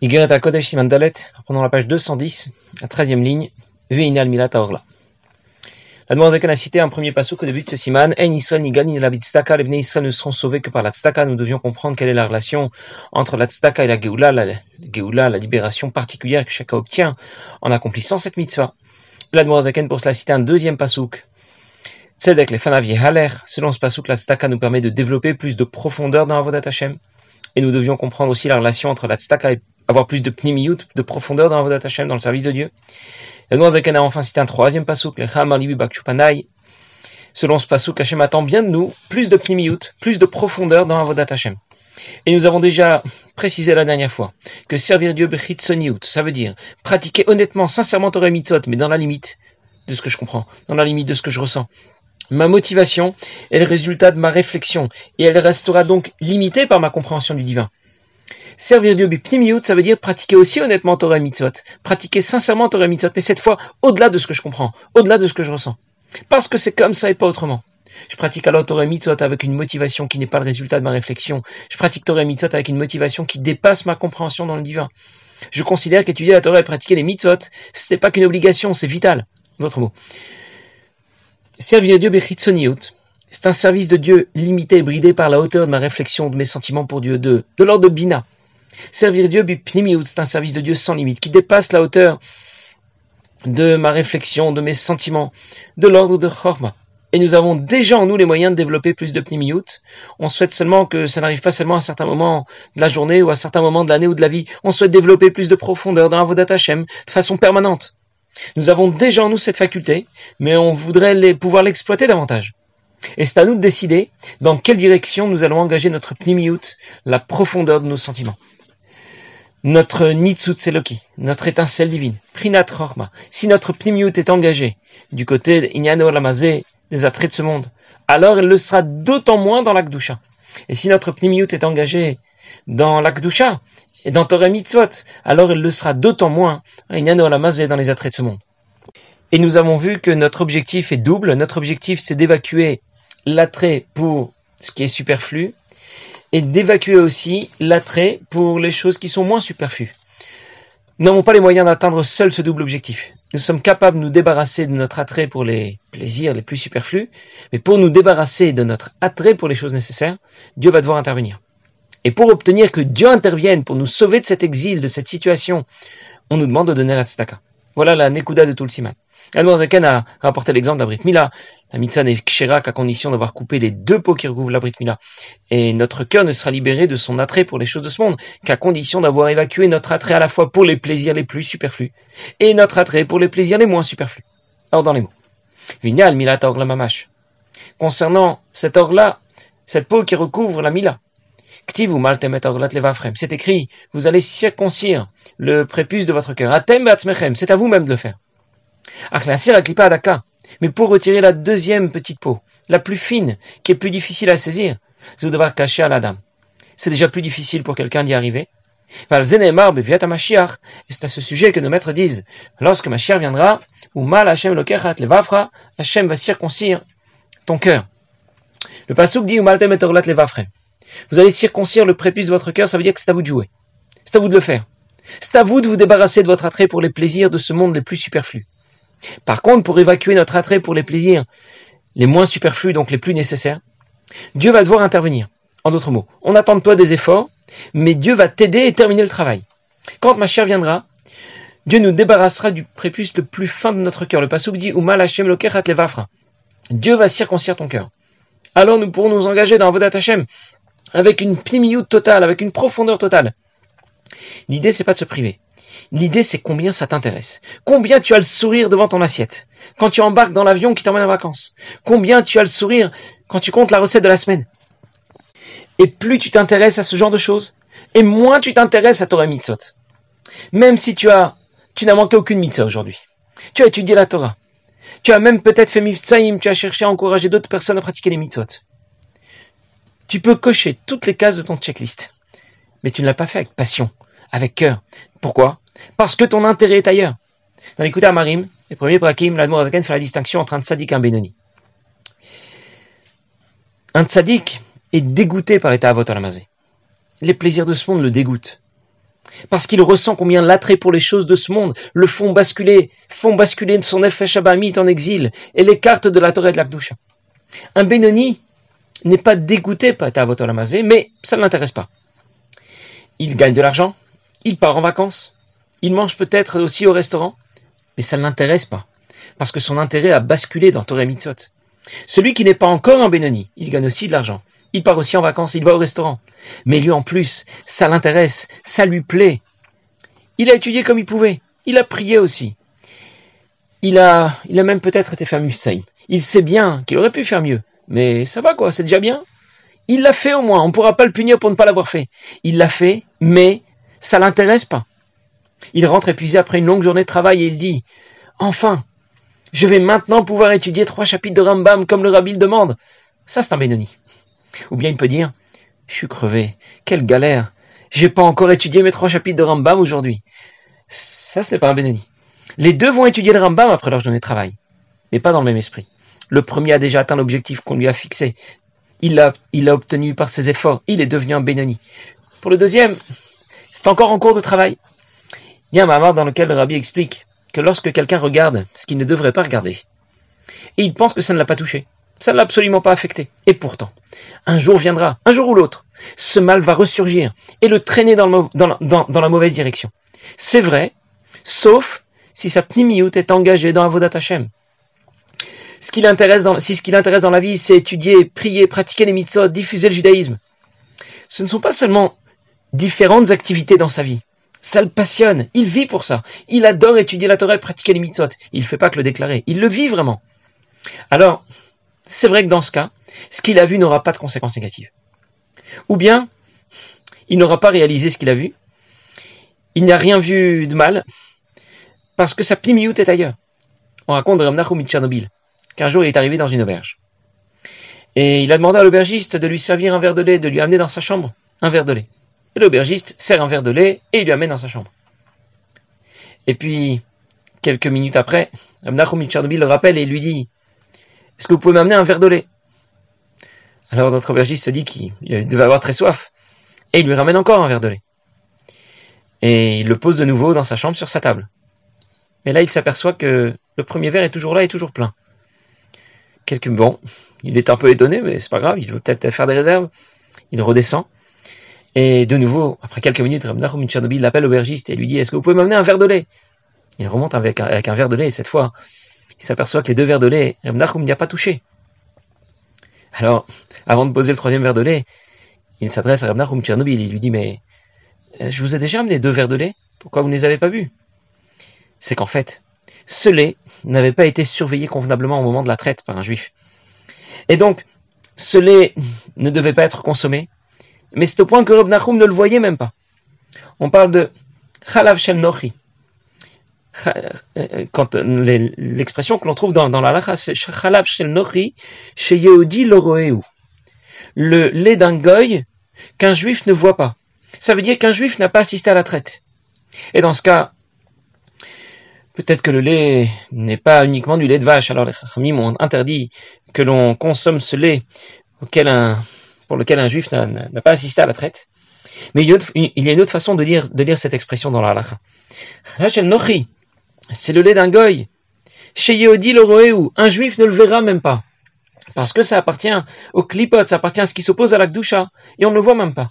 Kodesh la page 210, la 13e ligne, Veinal Milat Orla. La a cité un premier passage au début de ce siman, En Israël ni la tzedaka, les Bnei Israël ne seront sauvés que par la tzedaka. Nous devions comprendre quelle est la relation entre la tzedaka et la geoula, la, geoula, la libération particulière que chacun obtient en accomplissant cette mitzvah. La Noirzakan pour cela citer un deuxième pasouk. Tzedek les fanav haler, selon ce pasouk, la tzedaka nous permet de développer plus de profondeur dans Avodat Hashem. Et nous devions comprendre aussi la relation entre la tzedaka et avoir plus de pnimiyut, de profondeur dans Avodat Hashem, dans le service de Dieu. Le Noazaken a enfin cité un troisième pasouk, le Chamalibu Bakshupanai. Selon ce pasouk, Hashem attend bien de nous plus de pnimiyut, plus de profondeur dans Avodat Hashem. Et nous avons déjà précisé la dernière fois que servir Dieu bechitsoniut, ça veut dire pratiquer honnêtement, sincèrement Torah mitzvot, mais dans la limite de ce que je comprends, dans la limite de ce que je ressens. Ma motivation est le résultat de ma réflexion, et elle restera donc limitée par ma compréhension du divin. Servir Dieu bipnimiyut, ça veut dire pratiquer aussi honnêtement Torah mitzvot, pratiquer sincèrement Torah mitzvot, mais cette fois au-delà de ce que je comprends, au-delà de ce que je ressens. Parce que c'est comme ça et pas autrement. Je pratique alors Torah mitzvot avec une motivation qui n'est pas le résultat de ma réflexion. Je pratique Torah mitzvot avec une motivation qui dépasse ma compréhension dans le divin. Je considère qu'étudier la Torah et pratiquer les mitzvot, ce n'est pas qu'une obligation, c'est vital. D'autres mots. Servir Dieu c'est un service de Dieu limité et bridé par la hauteur de ma réflexion, de mes sentiments pour Dieu, de, de l'ordre de Bina. Servir Dieu c'est un service de Dieu sans limite, qui dépasse la hauteur de ma réflexion, de mes sentiments, de l'ordre de Chorma. Et nous avons déjà en nous les moyens de développer plus de pnimiyut. On souhaite seulement que ça n'arrive pas seulement à certains moments de la journée ou à certains moments de l'année ou de la vie. On souhaite développer plus de profondeur dans Avodat Hashem de façon permanente. Nous avons déjà en nous cette faculté, mais on voudrait pouvoir l'exploiter davantage. Et c'est à nous de décider dans quelle direction nous allons engager notre pnimiut, la profondeur de nos sentiments. Notre nitzutseloki, notre étincelle divine, prinat rorma. Si notre pnimiut est engagé du côté inyano lamazé, des attraits de ce monde, alors elle le sera d'autant moins dans l'akdusha. Et si notre pnimiut est engagé dans l'akdusha, et dans Torah Mitzvot, alors elle le sera d'autant moins, hein, dans les attraits de ce monde. Et nous avons vu que notre objectif est double. Notre objectif, c'est d'évacuer l'attrait pour ce qui est superflu et d'évacuer aussi l'attrait pour les choses qui sont moins superflues. Nous n'avons pas les moyens d'atteindre seul ce double objectif. Nous sommes capables de nous débarrasser de notre attrait pour les plaisirs les plus superflus, mais pour nous débarrasser de notre attrait pour les choses nécessaires, Dieu va devoir intervenir. Et pour obtenir que Dieu intervienne, pour nous sauver de cet exil, de cette situation, on nous demande de donner la tzedaka. Voilà la nekuda de tout le siman. A rapporté l'exemple d'Abrit Mila. La mitzvah n'est kshera qu'à condition d'avoir coupé les deux peaux qui recouvrent l'Abrit Mila. Et notre cœur ne sera libéré de son attrait pour les choses de ce monde qu'à condition d'avoir évacué notre attrait à la fois pour les plaisirs les plus superflus et notre attrait pour les plaisirs les moins superflus. Or dans les mots. Vinyal Mila. Concernant cet or-là, cette peau qui recouvre la Mila, c'est écrit, vous allez circoncire le prépuce de votre cœur. C'est à vous-même de le faire. Mais pour retirer la deuxième petite peau, la plus fine, qui est plus difficile à saisir, vous devoir cacher à la dame. C'est déjà plus difficile pour quelqu'un d'y arriver. Et c'est à ce sujet que nos maîtres disent, lorsque Mashiach viendra, ou mal Hashem Hashem va circoncire ton cœur. Le pasuk dit, ou mal levafrem. Vous allez circoncire le prépuce de votre cœur, ça veut dire que c'est à vous de jouer. C'est à vous de le faire. C'est à vous de vous débarrasser de votre attrait pour les plaisirs de ce monde les plus superflus. Par contre, pour évacuer notre attrait pour les plaisirs les moins superflus, donc les plus nécessaires, Dieu va devoir intervenir. En d'autres mots, on attend de toi des efforts, mais Dieu va t'aider et terminer le travail. Quand ma chère viendra, Dieu nous débarrassera du prépuce le plus fin de notre cœur. Le pasouk dit Umal Hashem Dieu va circoncire ton cœur. Alors nous pourrons nous engager dans Vodat Hashem avec une pnimiout totale, avec une profondeur totale. L'idée, c'est pas de se priver. L'idée, c'est combien ça t'intéresse. Combien tu as le sourire devant ton assiette. Quand tu embarques dans l'avion qui t'emmène en vacances. Combien tu as le sourire quand tu comptes la recette de la semaine. Et plus tu t'intéresses à ce genre de choses, et moins tu t'intéresses à Torah Mitzvot. Même si tu as, tu n'as manqué aucune mitzvah aujourd'hui. Tu as étudié la Torah. Tu as même peut-être fait mitzvahim, tu as cherché à encourager d'autres personnes à pratiquer les mitzvot. Tu peux cocher toutes les cases de ton checklist. Mais tu ne l'as pas fait avec passion, avec cœur. Pourquoi? Parce que ton intérêt est ailleurs. Dans l'écoute à Marim, les premiers prakim, l'Admorazaken fait la distinction entre un tzaddik et un benoni. Un tzaddik est dégoûté par l'état avot alamazé. Les plaisirs de ce monde le dégoûtent. parce qu'il ressent combien l'attrait pour les choses de ce monde le font basculer, font basculer son effet Shabamit en exil et l'écarte de la Torah de l'Akdusha. Un Benoni n'est pas dégoûté par Tavotolamazé, mais ça ne l'intéresse pas. Il gagne de l'argent, il part en vacances, il mange peut-être aussi au restaurant, mais ça ne l'intéresse pas, parce que son intérêt a basculé dans Torah Mitzot. Celui qui n'est pas encore un Benoni, il gagne aussi de l'argent, il part aussi en vacances, il va au restaurant. Mais lui en plus, ça l'intéresse, ça lui plaît. Il a étudié comme il pouvait, il a prié aussi. Il a, il a même peut-être été fameux Saïm. Il sait bien qu'il aurait pu faire mieux, mais ça va quoi, c'est déjà bien. Il l'a fait au moins, on ne pourra pas le punir pour ne pas l'avoir fait. Il l'a fait, mais ça l'intéresse pas. Il rentre épuisé après une longue journée de travail et il dit Enfin, je vais maintenant pouvoir étudier trois chapitres de Rambam comme le rabbi le demande. Ça, c'est un Benoni. Ou bien il peut dire Je suis crevé, quelle galère, j'ai pas encore étudié mes trois chapitres de Rambam aujourd'hui. Ça, ce n'est pas un Benoni. Les deux vont étudier le Rambam après leur journée de travail, mais pas dans le même esprit. Le premier a déjà atteint l'objectif qu'on lui a fixé. Il l'a obtenu par ses efforts. Il est devenu un Benoni. Pour le deuxième, c'est encore en cours de travail. Il y a un mamar dans lequel le rabbi explique que lorsque quelqu'un regarde ce qu'il ne devrait pas regarder, et il pense que ça ne l'a pas touché, ça ne l'a absolument pas affecté. Et pourtant, un jour viendra, un jour ou l'autre, ce mal va ressurgir et le traîner dans, la mauvaise direction. C'est vrai, sauf si sa pnimiout est engagée dans Avodat Hashem. Ce qui l'intéresse dans, si ce qui l'intéresse dans la vie, c'est étudier, prier, pratiquer les mitzvot, diffuser le judaïsme, ce ne sont pas seulement différentes activités dans sa vie. Ça le passionne, il vit pour ça. Il adore étudier la Torah et pratiquer les mitzvot. Il ne fait pas que le déclarer, il le vit vraiment. Alors, c'est vrai que dans ce cas, ce qu'il a vu n'aura pas de conséquences négatives. Ou bien, il n'aura pas réalisé ce qu'il a vu, il n'a rien vu de mal, parce que sa plimiout est ailleurs. On raconte Ramnachum Tchernobyl, qu'un jour il est arrivé dans une auberge. Et il a demandé à l'aubergiste de lui servir un verre de lait, de lui amener dans sa chambre un verre de lait. Et l'aubergiste sert un verre de lait et il lui amène dans sa chambre. Et puis, quelques minutes après, Ramnachum Tchernobyl le rappelle et lui dit est-ce que vous pouvez m'amener un verre de lait? Alors notre aubergiste se dit qu'il devait avoir très soif. Et il lui ramène encore un verre de lait. Et il le pose de nouveau dans sa chambre sur sa table. Mais là, il s'aperçoit que le premier verre est toujours là et toujours plein. Quelque bon, il est un peu étonné, mais c'est pas grave, il veut peut-être faire des réserves. Il redescend. Et de nouveau, après quelques minutes, Rabnachum Tchernobyl l'appelle aubergiste et lui dit Est-ce que vous pouvez m'amener un verre de lait? Il remonte avec un, verre de lait et cette fois, il s'aperçoit que les deux verres de lait, Reb n'y a pas touché. Alors, avant de poser le troisième verre de lait, il s'adresse à Reb Nachum Tchernobyl, il lui dit, mais euh, je vous ai déjà amené deux verres de lait, pourquoi vous ne les avez pas bu? C'est qu'en fait, ce lait n'avait pas été surveillé convenablement au moment de la traite par un juif. Et donc, ce lait ne devait pas être consommé, mais c'est au point que Reb Nachum ne le voyait même pas. On parle de Chalav Shel Nochi, quand l'expression que l'on trouve dans, la lacha, c'est Shachalav shel nochi chez Yehudi loroeu. Le lait d'un goy qu'un juif ne voit pas. Ça veut dire qu'un juif n'a pas assisté à la traite. Et dans ce cas, peut-être que le lait n'est pas uniquement du lait de vache. Alors les Chachamim ont interdit que l'on consomme ce lait pour lequel un juif n'a pas assisté à la traite. Mais il y a une autre, façon de lire, cette expression dans la halakha. C'est le lait d'un goy. Chez Yehudi un juif ne le verra même pas. Parce que ça appartient au klipot, ça appartient à ce qui s'oppose à la gdusha, et on ne le voit même pas.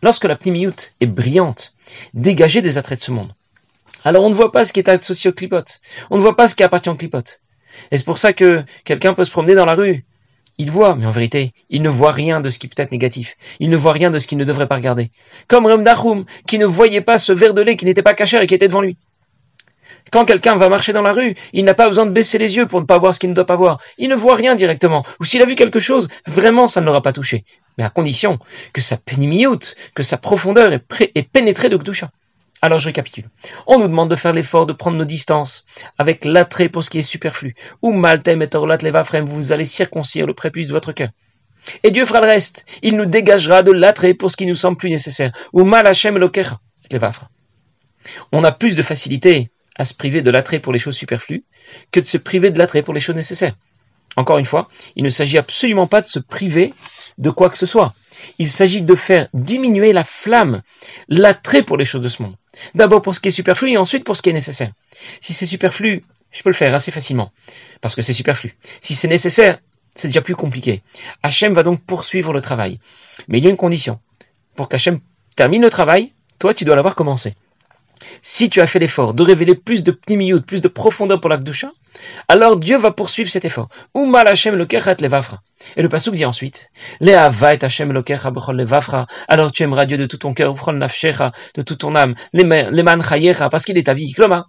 Lorsque la pnimiout est brillante, dégagée des attraits de ce monde, alors on ne voit pas ce qui est associé au klipot. On ne voit pas ce qui appartient au klipot. Et c'est pour ça que quelqu'un peut se promener dans la rue. Il voit, mais en vérité, il ne voit rien de ce qui peut être négatif. Il ne voit rien de ce qu'il ne devrait pas regarder. Comme Ram qui ne voyait pas ce verre de lait qui n'était pas caché et qui était devant lui. Quand quelqu'un va marcher dans la rue, il n'a pas besoin de baisser les yeux pour ne pas voir ce qu'il ne doit pas voir. Il ne voit rien directement. Ou s'il a vu quelque chose, vraiment ça ne l'aura pas touché. Mais à condition que sa pénimioute, que sa profondeur est, pénétrée de Gdusha. Alors je récapitule. On nous demande de faire l'effort de prendre nos distances avec l'attrait pour ce qui est superflu. Ou maltem et orlat levafrem, vous allez circoncire le prépuce de votre cœur. Et Dieu fera le reste. Il nous dégagera de l'attrait pour ce qui nous semble plus nécessaire. Ou mal Hashem loker, On a plus de facilité à se priver de l'attrait pour les choses superflues que de se priver de l'attrait pour les choses nécessaires. Encore une fois, il ne s'agit absolument pas de se priver de quoi que ce soit. Il s'agit de faire diminuer la flamme, l'attrait pour les choses de ce monde. D'abord pour ce qui est superflu et ensuite pour ce qui est nécessaire. Si c'est superflu, je peux le faire assez facilement, parce que c'est superflu. Si c'est nécessaire, c'est déjà plus compliqué. Hachem va donc poursuivre le travail. Mais il y a une condition. Pour qu'Hachem termine le travail, toi, tu dois l'avoir commencé. Si tu as fait l'effort de révéler plus de pnimiyut, plus de profondeur pour l'Akdusha, alors Dieu va poursuivre cet effort. Umal Hashem levafra. Et le pasuk dit ensuite, Le'ava et Hashem levafra. Alors tu aimeras Dieu de tout ton cœur, de toute ton âme, leman chayecha, parce qu'il est ta vie. Kloma,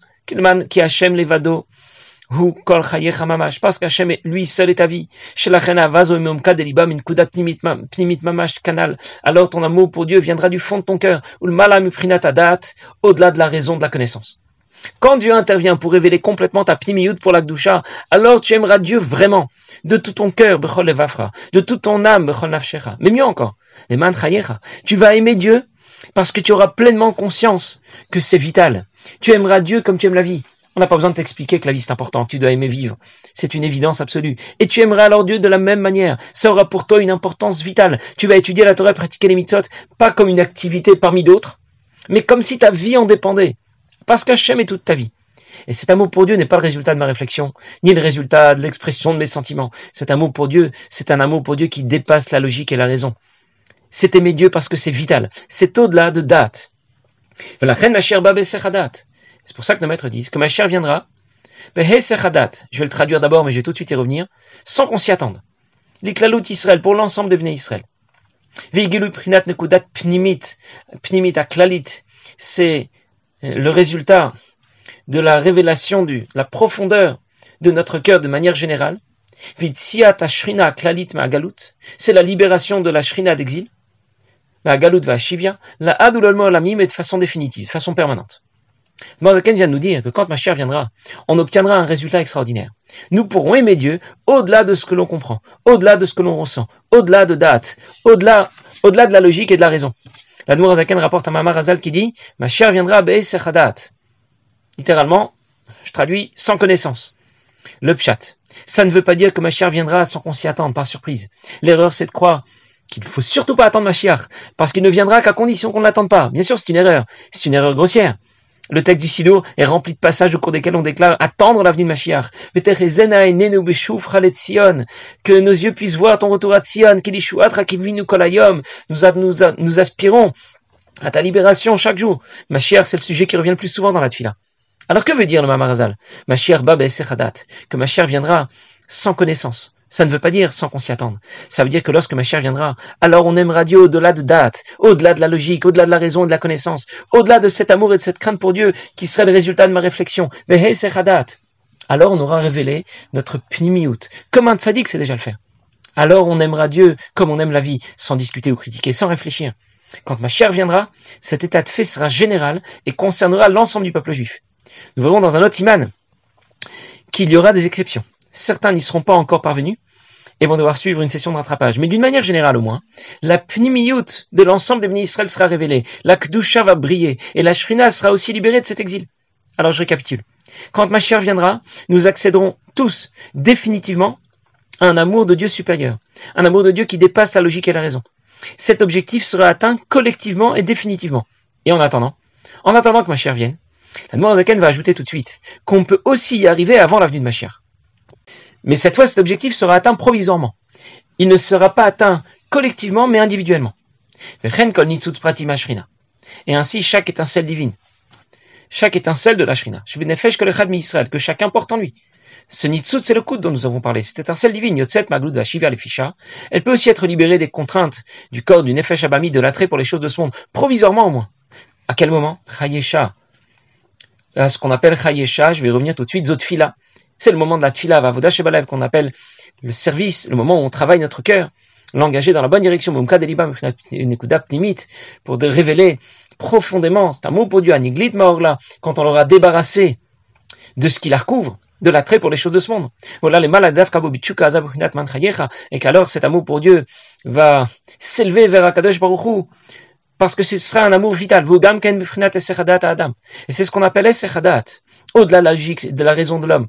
qui Hashem levado, parce qu'Hachem, lui seul est ta vie. Alors ton amour pour Dieu viendra du fond de ton cœur, ou le au-delà de la raison de la connaissance. Quand Dieu intervient pour révéler complètement ta pnimiyut pour l'akdusha, alors tu aimeras Dieu vraiment, de tout ton cœur, de toute ton âme, Mais mieux encore, tu vas aimer Dieu parce que tu auras pleinement conscience que c'est vital. Tu aimeras Dieu comme tu aimes la vie. On n'a pas besoin de t'expliquer que la vie c'est important, tu dois aimer vivre. C'est une évidence absolue. Et tu aimeras alors Dieu de la même manière. Ça aura pour toi une importance vitale. Tu vas étudier la Torah, pratiquer les mitzvot, pas comme une activité parmi d'autres, mais comme si ta vie en dépendait. Parce qu'Hachem est toute ta vie. Et cet amour pour Dieu n'est pas le résultat de ma réflexion, ni le résultat de l'expression de mes sentiments. Cet amour pour Dieu, c'est un amour pour Dieu qui dépasse la logique et la raison. C'est aimer Dieu parce que c'est vital. C'est au-delà de date. C'est pour ça que nos maîtres disent que ma chère viendra, je vais le traduire d'abord, mais je vais tout de suite y revenir, sans qu'on s'y attende. L'iklalout Israël, pour l'ensemble des béné Israël. C'est le résultat de la révélation de la profondeur de notre cœur de manière générale. C'est la libération de la shrina d'exil. La galut va la adulolmo la de façon définitive, de façon permanente. Mozaken vient de nous dire que quand ma chère viendra, on obtiendra un résultat extraordinaire. Nous pourrons aimer Dieu au-delà de ce que l'on comprend, au-delà de ce que l'on ressent, au-delà de date, au-delà, au-delà de la logique et de la raison. La Zaken rapporte à Mamar Azal qui dit, ma chère viendra be'esechadat. Littéralement, je traduis sans connaissance. Le pshat. Ça ne veut pas dire que ma chère viendra sans qu'on s'y attende, par surprise. L'erreur, c'est de croire qu'il ne faut surtout pas attendre ma chère, parce qu'il ne viendra qu'à condition qu'on ne l'attende pas. Bien sûr, c'est une erreur. C'est une erreur grossière. Le texte du Sido est rempli de passages au cours desquels on déclare attendre l'avenue de Mashiach. Que nos yeux puissent voir ton retour à Tzion. Nous, nous, nous aspirons à ta libération chaque jour. Mashiach, c'est le sujet qui revient le plus souvent dans la tfila. Alors que veut dire le Mamarazal Mashiach Bab Que Mashiach viendra sans connaissance. Ça ne veut pas dire sans qu'on s'y attende. Ça veut dire que lorsque ma chère viendra, alors on aimera Dieu au-delà de date, au-delà de la logique, au-delà de la raison et de la connaissance, au-delà de cet amour et de cette crainte pour Dieu qui serait le résultat de ma réflexion. Mais hey, c'est Alors on aura révélé notre pnimiout. Comme un tzaddik c'est déjà le faire. Alors on aimera Dieu comme on aime la vie, sans discuter ou critiquer, sans réfléchir. Quand ma chère viendra, cet état de fait sera général et concernera l'ensemble du peuple juif. Nous verrons dans un autre iman qu'il y aura des exceptions. Certains n'y seront pas encore parvenus et vont devoir suivre une session de rattrapage. Mais d'une manière générale au moins, la pnimiyut de l'ensemble des bénis Israël sera révélée, la kdusha va briller et la shrina sera aussi libérée de cet exil. Alors je récapitule. Quand ma chère viendra, nous accéderons tous définitivement à un amour de Dieu supérieur, un amour de Dieu qui dépasse la logique et la raison. Cet objectif sera atteint collectivement et définitivement. Et en attendant, en attendant que ma chère vienne, la Noirzaken va ajouter tout de suite qu'on peut aussi y arriver avant l'avenue de ma chère. Mais cette fois, cet objectif sera atteint provisoirement. Il ne sera pas atteint collectivement, mais individuellement. Et ainsi, chaque étincelle divine, chaque étincelle de la Shrina, que chacun porte en lui. Ce nitzut, c'est le coude dont nous avons parlé. Cette étincelle divine, Yotzet Magloud elle peut aussi être libérée des contraintes du corps du Nefesh Abami, de l'attrait pour les choses de ce monde, provisoirement au moins. À quel moment? Chayesha. À ce qu'on appelle Chayesha, je vais revenir tout de suite, Zotfila. C'est le moment de la tfila, vavoda shebalev, qu'on appelle le service, le moment où on travaille notre cœur, l'engager dans la bonne direction, pour révéler profondément cet amour pour Dieu, aniglit maorla, quand on l'aura débarrassé de ce qui la recouvre, de l'attrait pour les choses de ce monde. Voilà les maladav et qu'alors cet amour pour Dieu va s'élever vers Akadosh Baruch parce que ce sera un amour vital. Et c'est ce qu'on appelle Esechadat au-delà de la logique, de la raison de l'homme.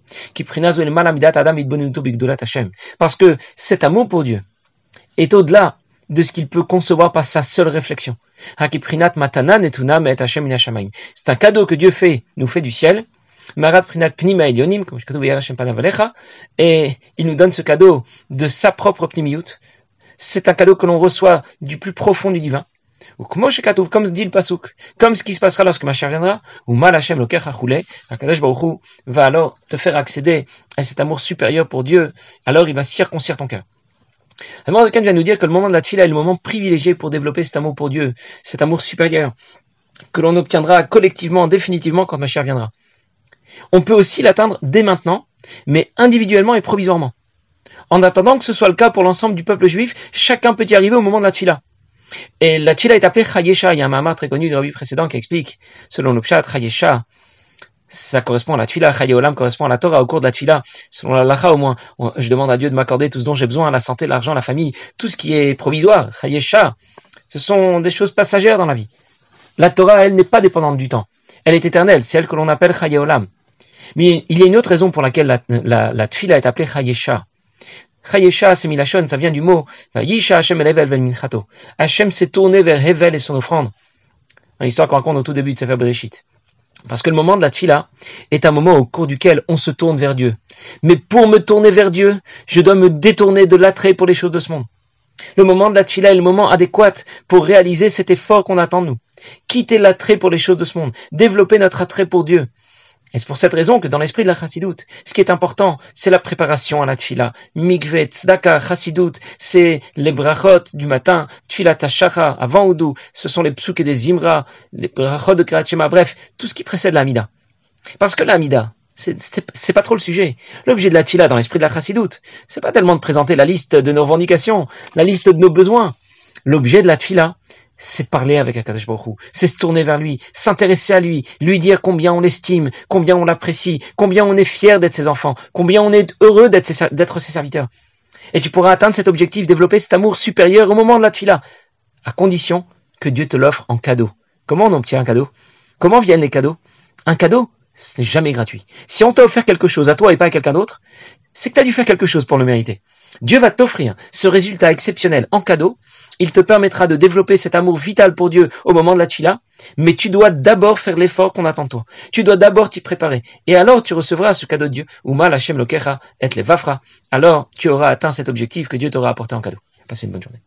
Parce que cet amour pour Dieu est au-delà de ce qu'il peut concevoir par sa seule réflexion. C'est un cadeau que Dieu fait, nous fait du ciel. Et il nous donne ce cadeau de sa propre pnimiout. C'est un cadeau que l'on reçoit du plus profond du divin. Ou comme dit le Pasuk, comme ce qui se passera lorsque Mashiach viendra, ou Mal Hashem Akadosh Baruch va alors te faire accéder à cet amour supérieur pour Dieu, alors il va circoncire ton cœur. de Ken vient nous dire que le moment de la tfila est le moment privilégié pour développer cet amour pour Dieu, cet amour supérieur, que l'on obtiendra collectivement, définitivement quand Mashiach viendra. On peut aussi l'atteindre dès maintenant, mais individuellement et provisoirement. En attendant que ce soit le cas pour l'ensemble du peuple juif, chacun peut y arriver au moment de la tfila. Et la tfila est appelée Chayesha. Il y a un mamar très connu du rabbi précédent qui explique, selon le pshat, Chayesha, ça correspond à la tfila, Chayeolam correspond à la Torah au cours de la tfila. Selon la lacha au moins, je demande à Dieu de m'accorder tout ce dont j'ai besoin, la santé, l'argent, la famille, tout ce qui est provisoire, Chayesha. Ce sont des choses passagères dans la vie. La Torah, elle, n'est pas dépendante du temps. Elle est éternelle, c'est elle que l'on appelle Chayeolam. Mais il y a une autre raison pour laquelle la, la, est appelée Chayesha. Chayesha, c'est Milachon, ça vient du mot Yisha Hashem s'est tourné vers Hevel et son offrande. Une histoire qu'on raconte au tout début de Sefer Bereshit. Parce que le moment de la tfila est un moment au cours duquel on se tourne vers Dieu. Mais pour me tourner vers Dieu, je dois me détourner de l'attrait pour les choses de ce monde. Le moment de la tfila est le moment adéquat pour réaliser cet effort qu'on attend de nous. Quitter l'attrait pour les choses de ce monde. Développer notre attrait pour Dieu. Et c'est pour cette raison que dans l'esprit de la chassidoute, ce qui est important, c'est la préparation à la tfila. Mikvet, tzedaka, chassidoute, c'est les brachot du matin, tfila tashacha, avant Oudou, ce sont les psouk et des imra, les brachot de Karachema, bref, tout ce qui précède l'amida. Parce que l'amida, c'est pas trop le sujet. L'objet de la tfila dans l'esprit de la chassidoute, c'est pas tellement de présenter la liste de nos revendications, la liste de nos besoins. L'objet de la tfila, c'est parler avec Akadosh Baruch c'est se tourner vers lui, s'intéresser à lui, lui dire combien on l'estime, combien on l'apprécie, combien on est fier d'être ses enfants, combien on est heureux d'être ses, serviteurs. Et tu pourras atteindre cet objectif, développer cet amour supérieur au moment de la tfila, à condition que Dieu te l'offre en cadeau. Comment on obtient un cadeau? Comment viennent les cadeaux? Un cadeau, ce n'est jamais gratuit. Si on t'a offert quelque chose à toi et pas à quelqu'un d'autre, c'est que tu as dû faire quelque chose pour le mériter. Dieu va t'offrir ce résultat exceptionnel en cadeau. Il te permettra de développer cet amour vital pour Dieu au moment de la tfila, mais tu dois d'abord faire l'effort qu'on attend de toi. Tu dois d'abord t'y préparer. Et alors tu recevras ce cadeau de Dieu. Uma Hashem lokecha et le vafra. Alors tu auras atteint cet objectif que Dieu t'aura apporté en cadeau. Passez une bonne journée.